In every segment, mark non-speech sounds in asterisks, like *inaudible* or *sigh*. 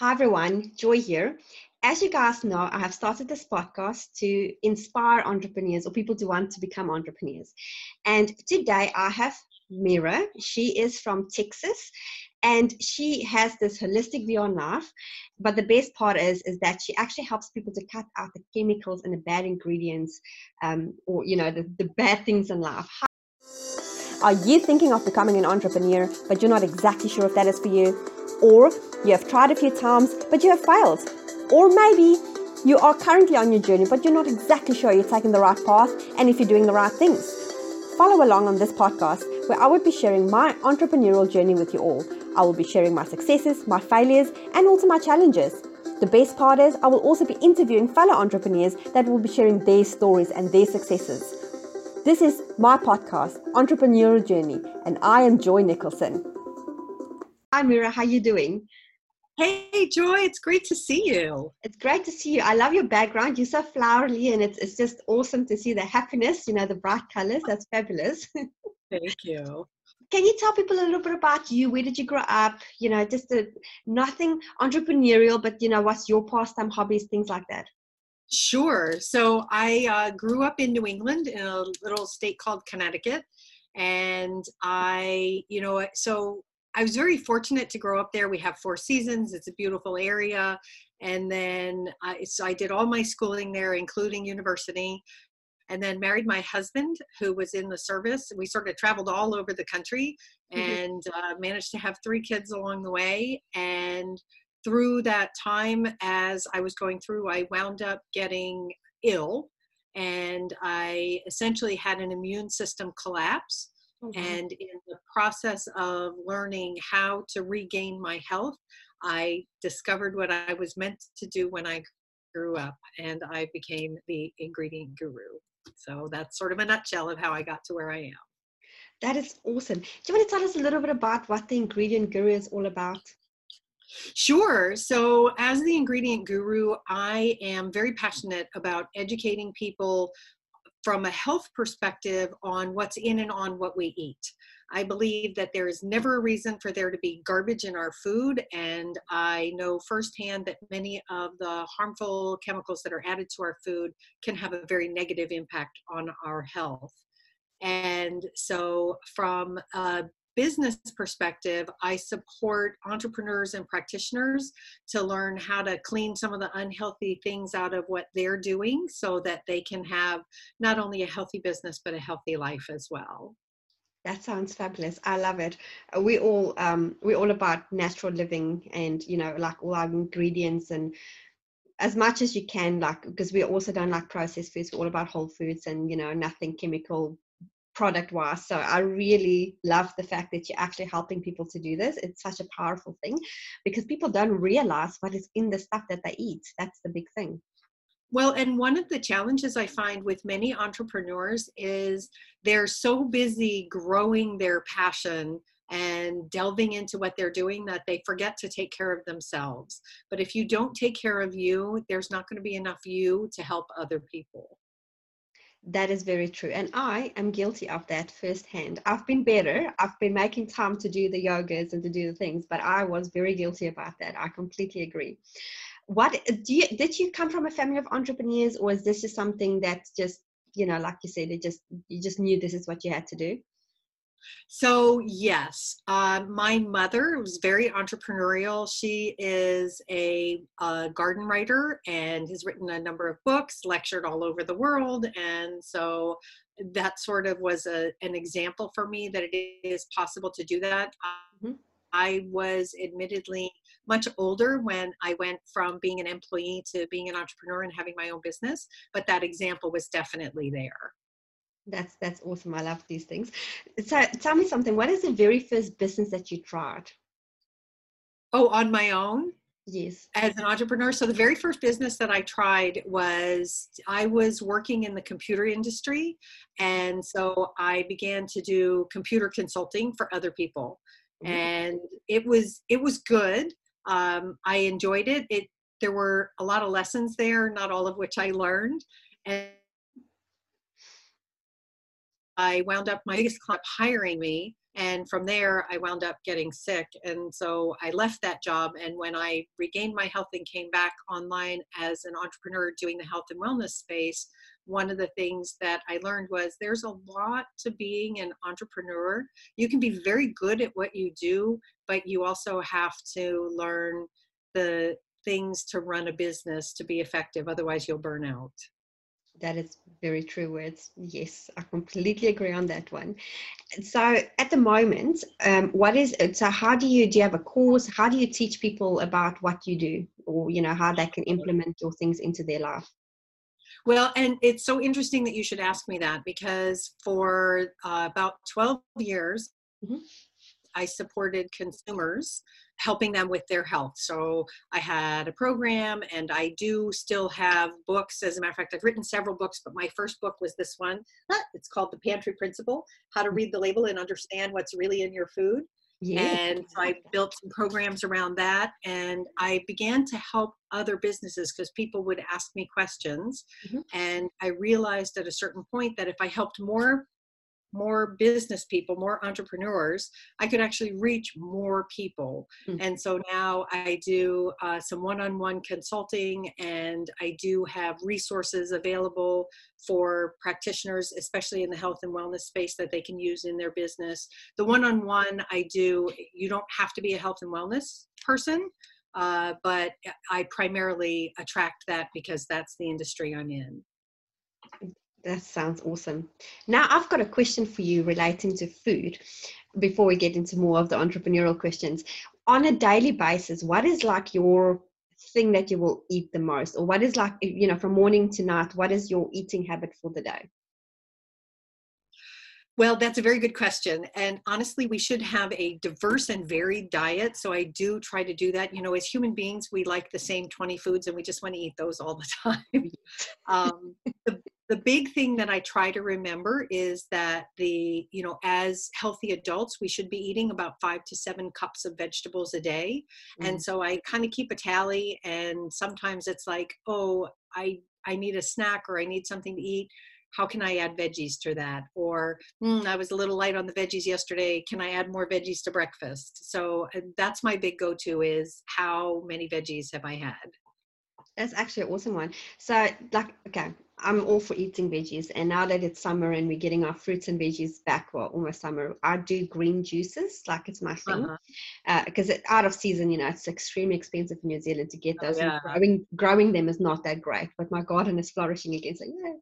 Hi, everyone. Joy here. As you guys know, I have started this podcast to inspire entrepreneurs or people to want to become entrepreneurs. And today I have Mira. She is from Texas and she has this holistic view on life. But the best part is, is that she actually helps people to cut out the chemicals and the bad ingredients um, or, you know, the, the bad things in life. Are you thinking of becoming an entrepreneur, but you're not exactly sure if that is for you? Or you have tried a few times, but you have failed. Or maybe you are currently on your journey, but you're not exactly sure you're taking the right path and if you're doing the right things. Follow along on this podcast where I will be sharing my entrepreneurial journey with you all. I will be sharing my successes, my failures, and also my challenges. The best part is, I will also be interviewing fellow entrepreneurs that will be sharing their stories and their successes. This is my podcast, Entrepreneurial Journey, and I am Joy Nicholson. Hi, Mira. How you doing? Hey, Joy. It's great to see you. It's great to see you. I love your background. You're so flowery, and it's it's just awesome to see the happiness. You know, the bright colors. That's fabulous. *laughs* Thank you. Can you tell people a little bit about you? Where did you grow up? You know, just a, nothing entrepreneurial, but you know, what's your pastime, hobbies, things like that. Sure. So I uh, grew up in New England in a little state called Connecticut, and I, you know, so I was very fortunate to grow up there. We have four seasons. It's a beautiful area. And then I, so I did all my schooling there, including university. And then married my husband, who was in the service. We sort of traveled all over the country mm-hmm. and uh, managed to have three kids along the way. And through that time, as I was going through, I wound up getting ill and I essentially had an immune system collapse. And in the process of learning how to regain my health, I discovered what I was meant to do when I grew up, and I became the ingredient guru. So that's sort of a nutshell of how I got to where I am. That is awesome. Do you want to tell us a little bit about what the ingredient guru is all about? Sure. So, as the ingredient guru, I am very passionate about educating people from a health perspective on what's in and on what we eat. I believe that there is never a reason for there to be garbage in our food, and I know firsthand that many of the harmful chemicals that are added to our food can have a very negative impact on our health. And so, from a business perspective, I support entrepreneurs and practitioners to learn how to clean some of the unhealthy things out of what they're doing so that they can have not only a healthy business, but a healthy life as well. That sounds fabulous. I love it. Uh, we all um, we're all about natural living and you know like all our ingredients and as much as you can like because we also don't like processed foods. We're all about whole foods and you know nothing chemical product wise. So I really love the fact that you're actually helping people to do this. It's such a powerful thing because people don't realize what is in the stuff that they eat. That's the big thing. Well, and one of the challenges I find with many entrepreneurs is they're so busy growing their passion and delving into what they're doing that they forget to take care of themselves. But if you don't take care of you, there's not going to be enough you to help other people. That is very true. And I am guilty of that firsthand. I've been better. I've been making time to do the yogas and to do the things, but I was very guilty about that. I completely agree. What do you, did you come from a family of entrepreneurs or is this just something that's just, you know, like you said, it just, you just knew this is what you had to do? So, yes, uh, my mother was very entrepreneurial. She is a, a, garden writer and has written a number of books, lectured all over the world. And so that sort of was a, an example for me that it is possible to do that. Mm-hmm. I was admittedly much older when I went from being an employee to being an entrepreneur and having my own business, but that example was definitely there. That's that's awesome. I love these things. So tell me something. What is the very first business that you tried? Oh, on my own? Yes. As an entrepreneur. So the very first business that I tried was I was working in the computer industry. And so I began to do computer consulting for other people. Mm-hmm. And it was it was good. Um, I enjoyed it. It there were a lot of lessons there, not all of which I learned. And I wound up my biggest client hiring me And from there, I wound up getting sick. And so I left that job. And when I regained my health and came back online as an entrepreneur doing the health and wellness space, one of the things that I learned was there's a lot to being an entrepreneur. You can be very good at what you do, but you also have to learn the things to run a business to be effective. Otherwise, you'll burn out. That is very true words. Yes, I completely agree on that one. So, at the moment, um, what is it? So, how do you do you have a course? How do you teach people about what you do, or you know how they can implement your things into their life? Well, and it's so interesting that you should ask me that because for uh, about 12 years, mm-hmm. I supported consumers helping them with their health. So I had a program and I do still have books. As a matter of fact, I've written several books, but my first book was this one. It's called The Pantry Principle How to Read the Label and Understand What's Really in Your Food. Yeah. And so I built some programs around that and I began to help other businesses because people would ask me questions. Mm-hmm. And I realized at a certain point that if I helped more more business people, more entrepreneurs, I could actually reach more people. Mm-hmm. And so now I do uh, some one on one consulting and I do have resources available for practitioners, especially in the health and wellness space, that they can use in their business. The one on one I do, you don't have to be a health and wellness person. Uh, but I primarily attract that because that's the industry I'm in. That sounds awesome. Now, I've got a question for you relating to food before we get into more of the entrepreneurial questions. On a daily basis, what is like your thing that you will eat the most? Or what is like, you know, from morning to night, what is your eating habit for the day? Well, that's a very good question. And honestly, we should have a diverse and varied diet. So I do try to do that. You know, as human beings, we like the same 20 foods and we just want to eat those all the *laughs* time. *laughs* um, the, the big thing that I try to remember is that the, you know, as healthy adults, we should be eating about five to seven cups of vegetables a day. Mm. And so I kind of keep a tally. And sometimes it's like, oh, I, I need a snack or I need something to eat how can I add veggies to that? Or mm, I was a little light on the veggies yesterday. Can I add more veggies to breakfast? So uh, that's my big go-to is how many veggies have I had? That's actually an awesome one. So, like, okay, I'm all for eating veggies, and now that it's summer and we're getting our fruits and veggies back, well, almost summer, I do green juices, like it's my thing, because uh-huh. uh, out of season, you know, it's extremely expensive in New Zealand to get oh, those. Oh, yeah. growing, growing them is not that great, but my garden is flourishing again. So, yeah.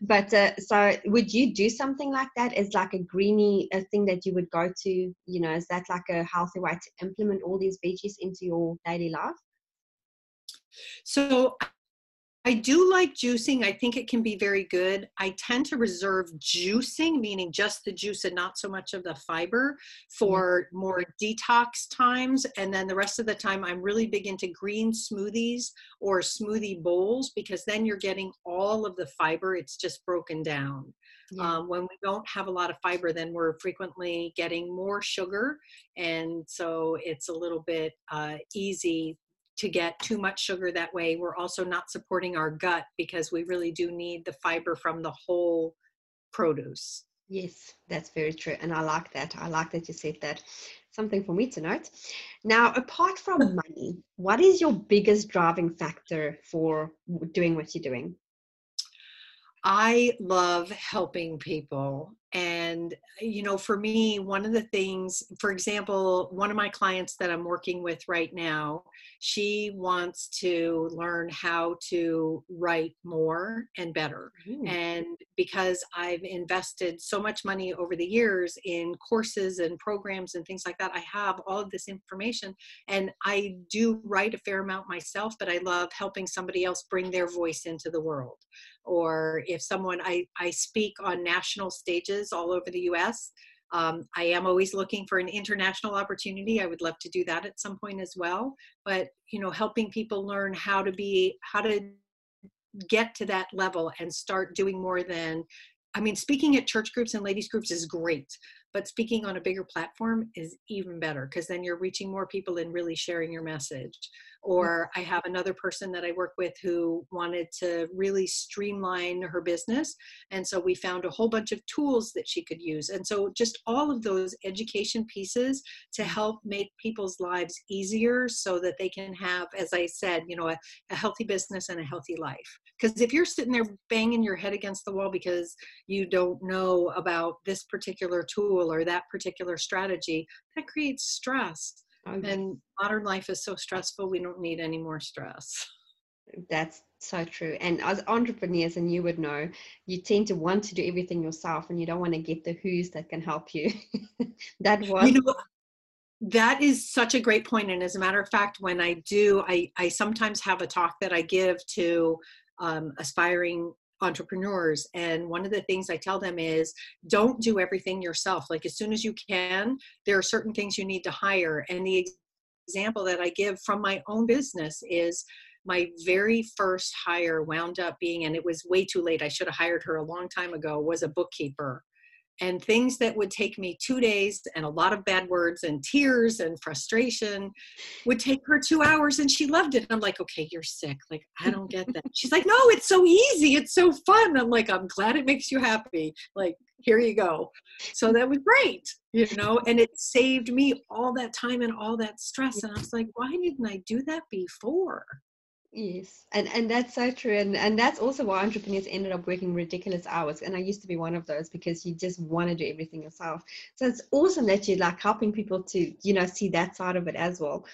But uh, so, would you do something like that? Is like a greeny a thing that you would go to? You know, is that like a healthy way to implement all these veggies into your daily life? So I do like juicing. I think it can be very good. I tend to reserve juicing, meaning just the juice and not so much of the fiber, for mm-hmm. more detox times. And then the rest of the time, I'm really big into green smoothies or smoothie bowls because then you're getting all of the fiber. It's just broken down. Yeah. Um, when we don't have a lot of fiber, then we're frequently getting more sugar. And so it's a little bit uh, easy to get too much sugar that way. We're also not supporting our gut because we really do need the fiber from the whole produce. Yes, that's very true. And I like that. I like that you said that. Something for me to note. Now, apart from *laughs* money, what is your biggest driving factor for doing what you're doing? I love helping people. And, you know, for me, one of the things, for example, one of my clients that I'm working with right now, she wants to learn how to write more and better. Mm. And because I've invested so much money over the years in courses and programs and things like that, I have all of this information. And I do write a fair amount myself, but I love helping somebody else bring their voice into the world. Or if someone, I, I speak on national stages all over the US. Um, I am always looking for an international opportunity. I would love to do that at some point as well. But you know, helping people learn how to be how to get to that level and start doing more than I mean, speaking at church groups and ladies groups is great, but speaking on a bigger platform is even better because then you're reaching more people and really sharing your message. Mm. Or i have another person that i work with who wanted to really streamline her business and so we found a whole bunch of tools that she could use. And so just all of those education pieces to mm. help make people's lives easier so that they can have as i said you know a, a healthy business and a healthy life because if you're sitting there banging your head against the wall because you don't know about this particular tool or that particular strategy that creates stress oh, Okay. And modern life is so stressful, we don't need any more stress. That's so true. And as entrepreneurs, and you would know, you tend to want to do everything yourself and you don't want to get the who's that can help you. *laughs* that was. You know, that is such a great point. And as a matter of fact, when I do, I, I sometimes have a talk that I give to um, aspiring entrepreneurs and one of the things i tell them is don't do everything yourself. Like as soon as you can there are certain things you need to hire and the example that i give from my own business is my very first hire wound up being and it was way too late i should have hired her a long time ago was a bookkeeper and things that would take me two days and a lot of bad words and tears and frustration would take her two hours and she loved it. And i'm like okay you're sick. Like i don't get that. She's like no it's so easy. It's so fun. I'm like i'm glad it makes you happy. Like here you go. So that was great you know and it saved me all that time and all that stress and i was like why didn't i do that before Yes, and and that's so true, and and that's also why entrepreneurs ended up working ridiculous hours. And I used to be one of those because you just want to do everything yourself. So it's awesome that you're like helping people to you know see that side of it as well.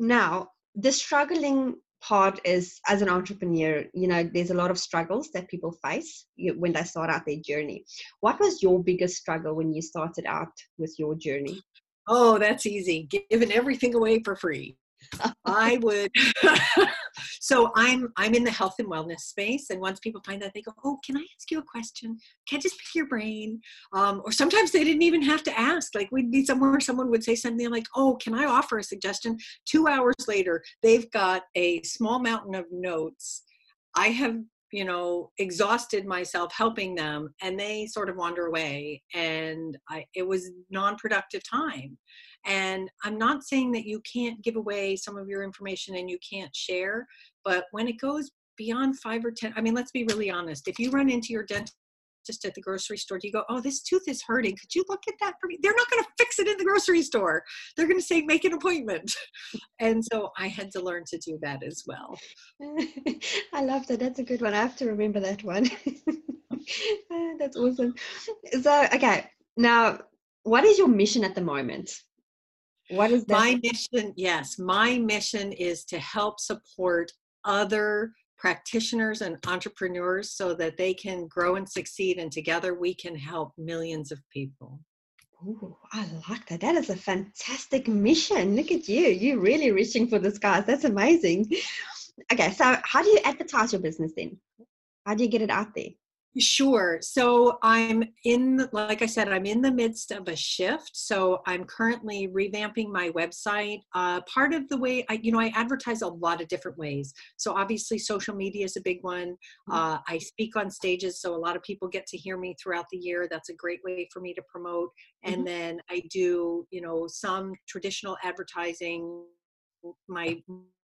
Now the struggling part is as an entrepreneur, you know, there's a lot of struggles that people face when they start out their journey. What was your biggest struggle when you started out with your journey? Oh, that's easy. Giving everything away for free. I would. *laughs* so I'm I'm in the health and wellness space, and once people find that, they go, "Oh, can I ask you a question? Can I just pick your brain?" Um, or sometimes they didn't even have to ask. Like we'd be somewhere, someone would say something like, "Oh, can I offer a suggestion?" Two hours later, they've got a small mountain of notes. I have you know exhausted myself helping them and they sort of wander away and I, it was non-productive time and I'm not saying that you can't give away some of your information and you can't share, but when it goes beyond five or 10, I mean, let's be really honest. If you run into your dentist at the grocery store, do you go, Oh, this tooth is hurting. Could you look at that for me? They're not going to fix it in the grocery store. They're going to say, Make an appointment. *laughs* And so I had to learn to do that as well. *laughs* I love that. That's a good one. I have to remember that one. *laughs* Ah, that's awesome. So, okay. Now, what is your mission at the moment? What is that? My mission, yes, my mission is to help support other practitioners and entrepreneurs so that they can grow and succeed and together we can help millions of people. Oh, I like that. That is a fantastic mission. Look at you. You're really reaching for the skies. That's amazing. Okay, so how do you advertise your business then? How do you get it out there? Sure. So I'm in, like I said, I'm in the midst of a shift. So I'm currently revamping my website. Uh, part of the way I, you know, I advertise a lot of different ways. So obviously, social media is a big one. Mm-hmm. Uh, I speak on stages, so a lot of people get to hear me throughout the year. That's a great way for me to promote. And mm-hmm. then I do, you know, some traditional advertising, my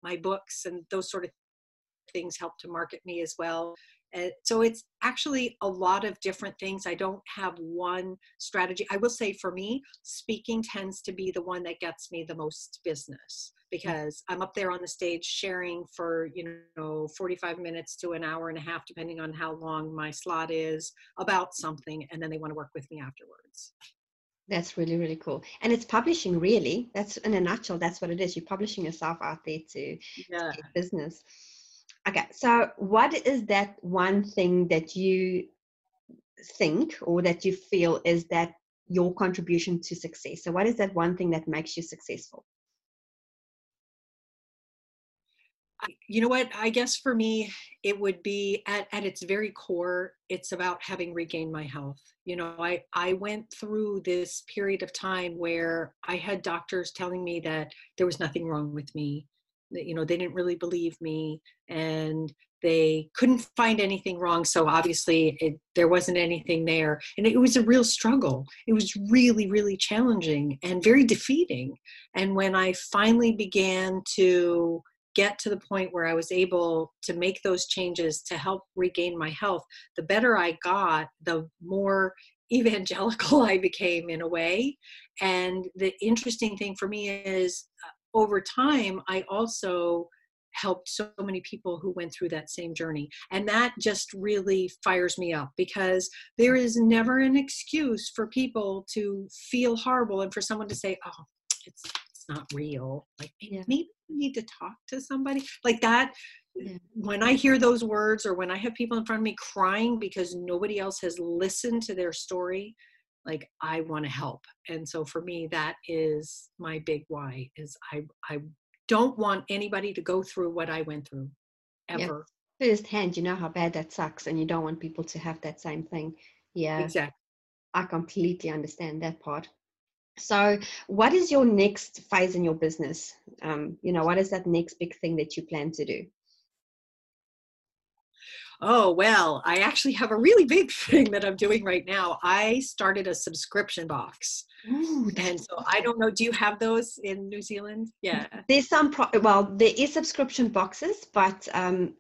my books and those sort of things help to market me as well. Uh, so it's actually a lot of different things. I don't have one strategy. I will say for me, speaking tends to be the one that gets me the most business because I'm up there on the stage sharing for, you know, 45 minutes to an hour and a half, depending on how long my slot is about something. And then they want to work with me afterwards. That's really, really cool. And it's publishing, really. That's in a nutshell, that's what it is. You're publishing yourself out there to, yeah. to business. Okay, so what is that one thing that you think or that you feel is that your contribution to success? So, what is that one thing that makes you successful? You know what? I guess for me, it would be at, at its very core, it's about having regained my health. You know, I, I went through this period of time where I had doctors telling me that there was nothing wrong with me you know they didn't really believe me and they couldn't find anything wrong so obviously it, there wasn't anything there. And it was a real struggle. It was really really challenging and very defeating. And when i finally began to get to the point where i was able to make those changes to help regain my health the better i got the more *laughs* evangelical i became in a way. And the interesting thing for me is uh, over time i also helped so many people who went through that same journey. And that just really fires me up because there is never an excuse for people to feel horrible and for someone to say, oh, it's, it's not real. Like yeah. maybe we need to talk to somebody like that. Yeah. When I hear those words or when I have people in front of me crying because nobody else has listened to their story, like I want to help. And so for me, that is my big why is I, I don't want anybody to go through what I went through ever. Yeah. Firsthand, you know how bad that sucks, and you don't want people to have that same thing. Yeah. Exactly. I completely understand that part. So, what is your next phase in your business? Um, you know, what is that next big thing that you plan to do? Oh, well, I actually have a really big *laughs* thing that I'm doing right now. I started a subscription box. Ooh, and so I don't know, do you have those in New Zealand? Yeah. There's some, pro- well, there is subscription boxes, but um,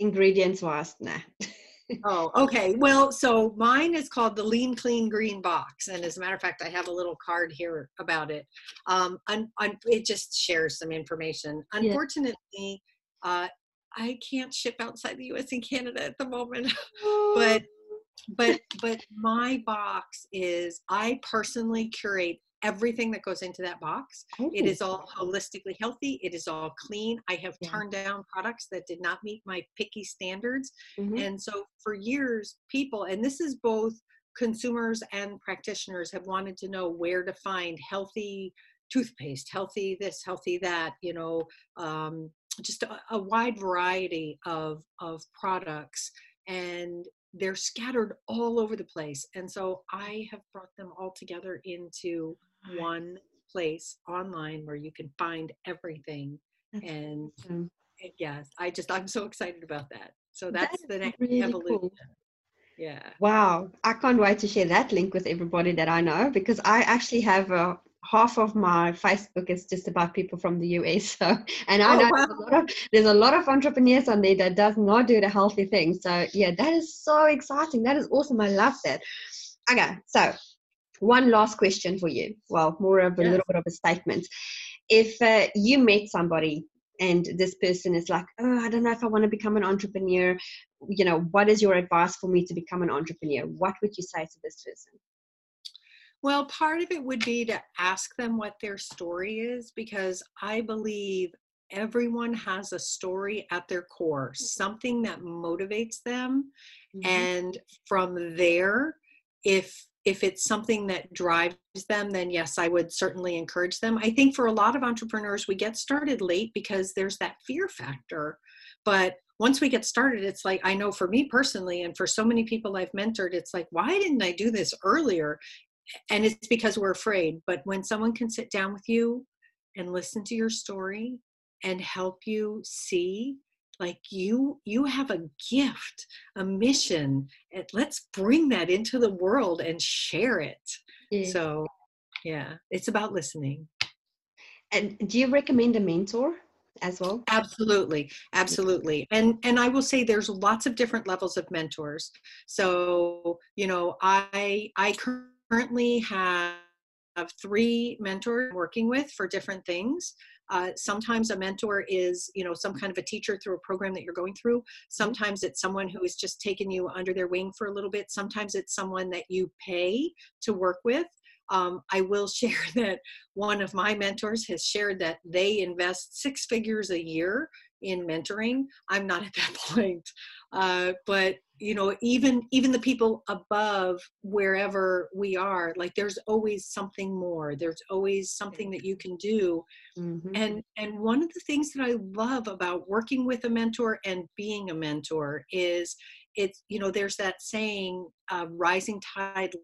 ingredients wise, nah. *laughs* oh, okay. Well, so mine is called the Lean Clean Green Box, and as a matter of fact, I have a little card here about it. Um, un- un- it just shares some information. Unfortunately, yeah. uh, I can't ship outside the U.S. and Canada at the moment, *laughs* but but but my box is I personally curate everything that goes into that box. It is all holistically healthy. It is all clean. I have yeah. turned down products that did not meet my picky standards. Mm-hmm. And so for years, people, and this is both consumers and practitioners, have wanted to know where to find healthy toothpaste, healthy this, healthy that, you know, um, just a, a wide variety of of products and they're scattered all over the place and so i have brought them all together into one place online where you can find everything that's and awesome. yes i just i'm so excited about that so that's, that's the next really evolution cool. yeah wow i can't wait to share that link with everybody that i know because i actually have a half of my Facebook is just about people from the US. *laughs* So, and I oh, know wow. there's, a lot of, there's a lot of entrepreneurs on there that does not do the healthy thing. So, yeah, that is so exciting. That is awesome. I love that. Okay, so one last question for you. Well, more of a yes. little bit of a statement. If uh, you met somebody and this person is like, oh, I don't know if I want to become an entrepreneur, you know, what is your advice for me to become an entrepreneur? What would you say to this person? Well, part of it would be to ask them what their story is because I believe everyone has a story at their core, something that motivates them. Mm-hmm. And from there, if if it's something that drives them, then yes, I would certainly encourage them. I think for a lot of entrepreneurs, we get started late because there's that fear factor. But once we get started, it's like, I know for me personally, and for so many people I've mentored, it's like, why didn't I do this earlier? And it's because we're afraid but when someone can sit down with you and listen to your story and help you see like you you have a gift a mission and let's bring that into the world and share it. Yeah. so yeah it's about listening. And do you recommend a mentor as well? Absolutely absolutely. And and i will say there's lots of different levels of mentors. So you know i i currently have three mentors working with for different things. Uh, sometimes a mentor is, you know, some kind of a teacher through a program that you're going through. Mm-hmm. Sometimes it's someone who has just taken you under their wing for a little bit. Sometimes it's someone that you pay to work with. Um, I will *laughs* share that one of my mentors has shared that they invest six figures a year in mentoring. I'm not at that *laughs* point, uh, but you know even even the people above wherever we are like there's always something more. There's always something that you can do. Mm-hmm. and and one of the things that i love about working with a mentor and being a mentor is it's you know there's that saying uh, rising tide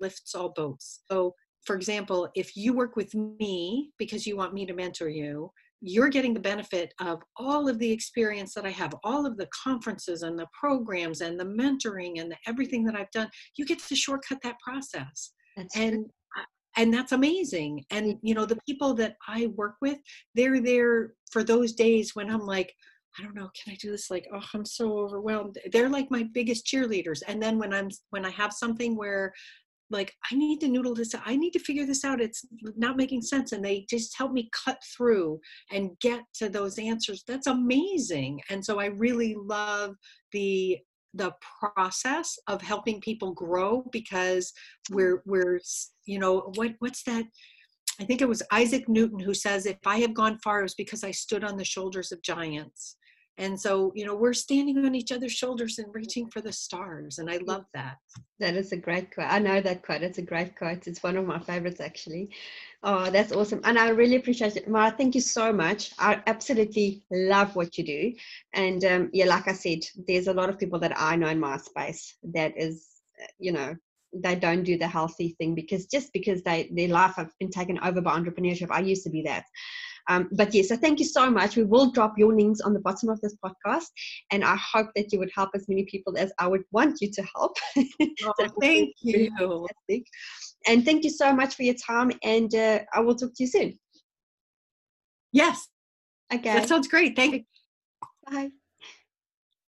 lifts all boats. So for example, if you work with me because you want me to mentor you, you're getting the benefit of all of the experience that I have, all of the conferences and the programs and the mentoring and the, everything that I've done. You get to shortcut that process. That's and and that's amazing. And you know, the people that I work with, they're there for those days when I'm like, I don't know, can I do this? Like, oh, I'm so overwhelmed. They're like my biggest cheerleaders. And then when I'm when I have something where like i need to noodle this out. i need to figure this out. It's not making sense. And they just help me cut through and get to those answers. That's amazing. And so i really love the the process of helping people grow because we're we're you know what what's that? I think it was isaac newton who says if i have gone far it was because i stood on the shoulders of giants and so you know we're standing on each other's shoulders and reaching for the stars and i love that. That is a great quote. I know that quote. It's a great quote. It's one of my favorites actually. Oh that's awesome. And i really appreciate it. Mara thank you so much. I absolutely love what you do. And um, yeah like i said there's a lot of people that i know in my space that is you know they don't do the healthy thing because just because they their life have been taken over by entrepreneurship. I used to be that um, but yes, so thank you so much. We will drop your links on the bottom of this podcast, and I hope that you would help as many people as I would want you to help. *laughs* Oh, thank you. Fantastic. And thank you so much for your time, and uh, I will talk to you soon. Yes. Okay. That sounds great. Thank you. Bye.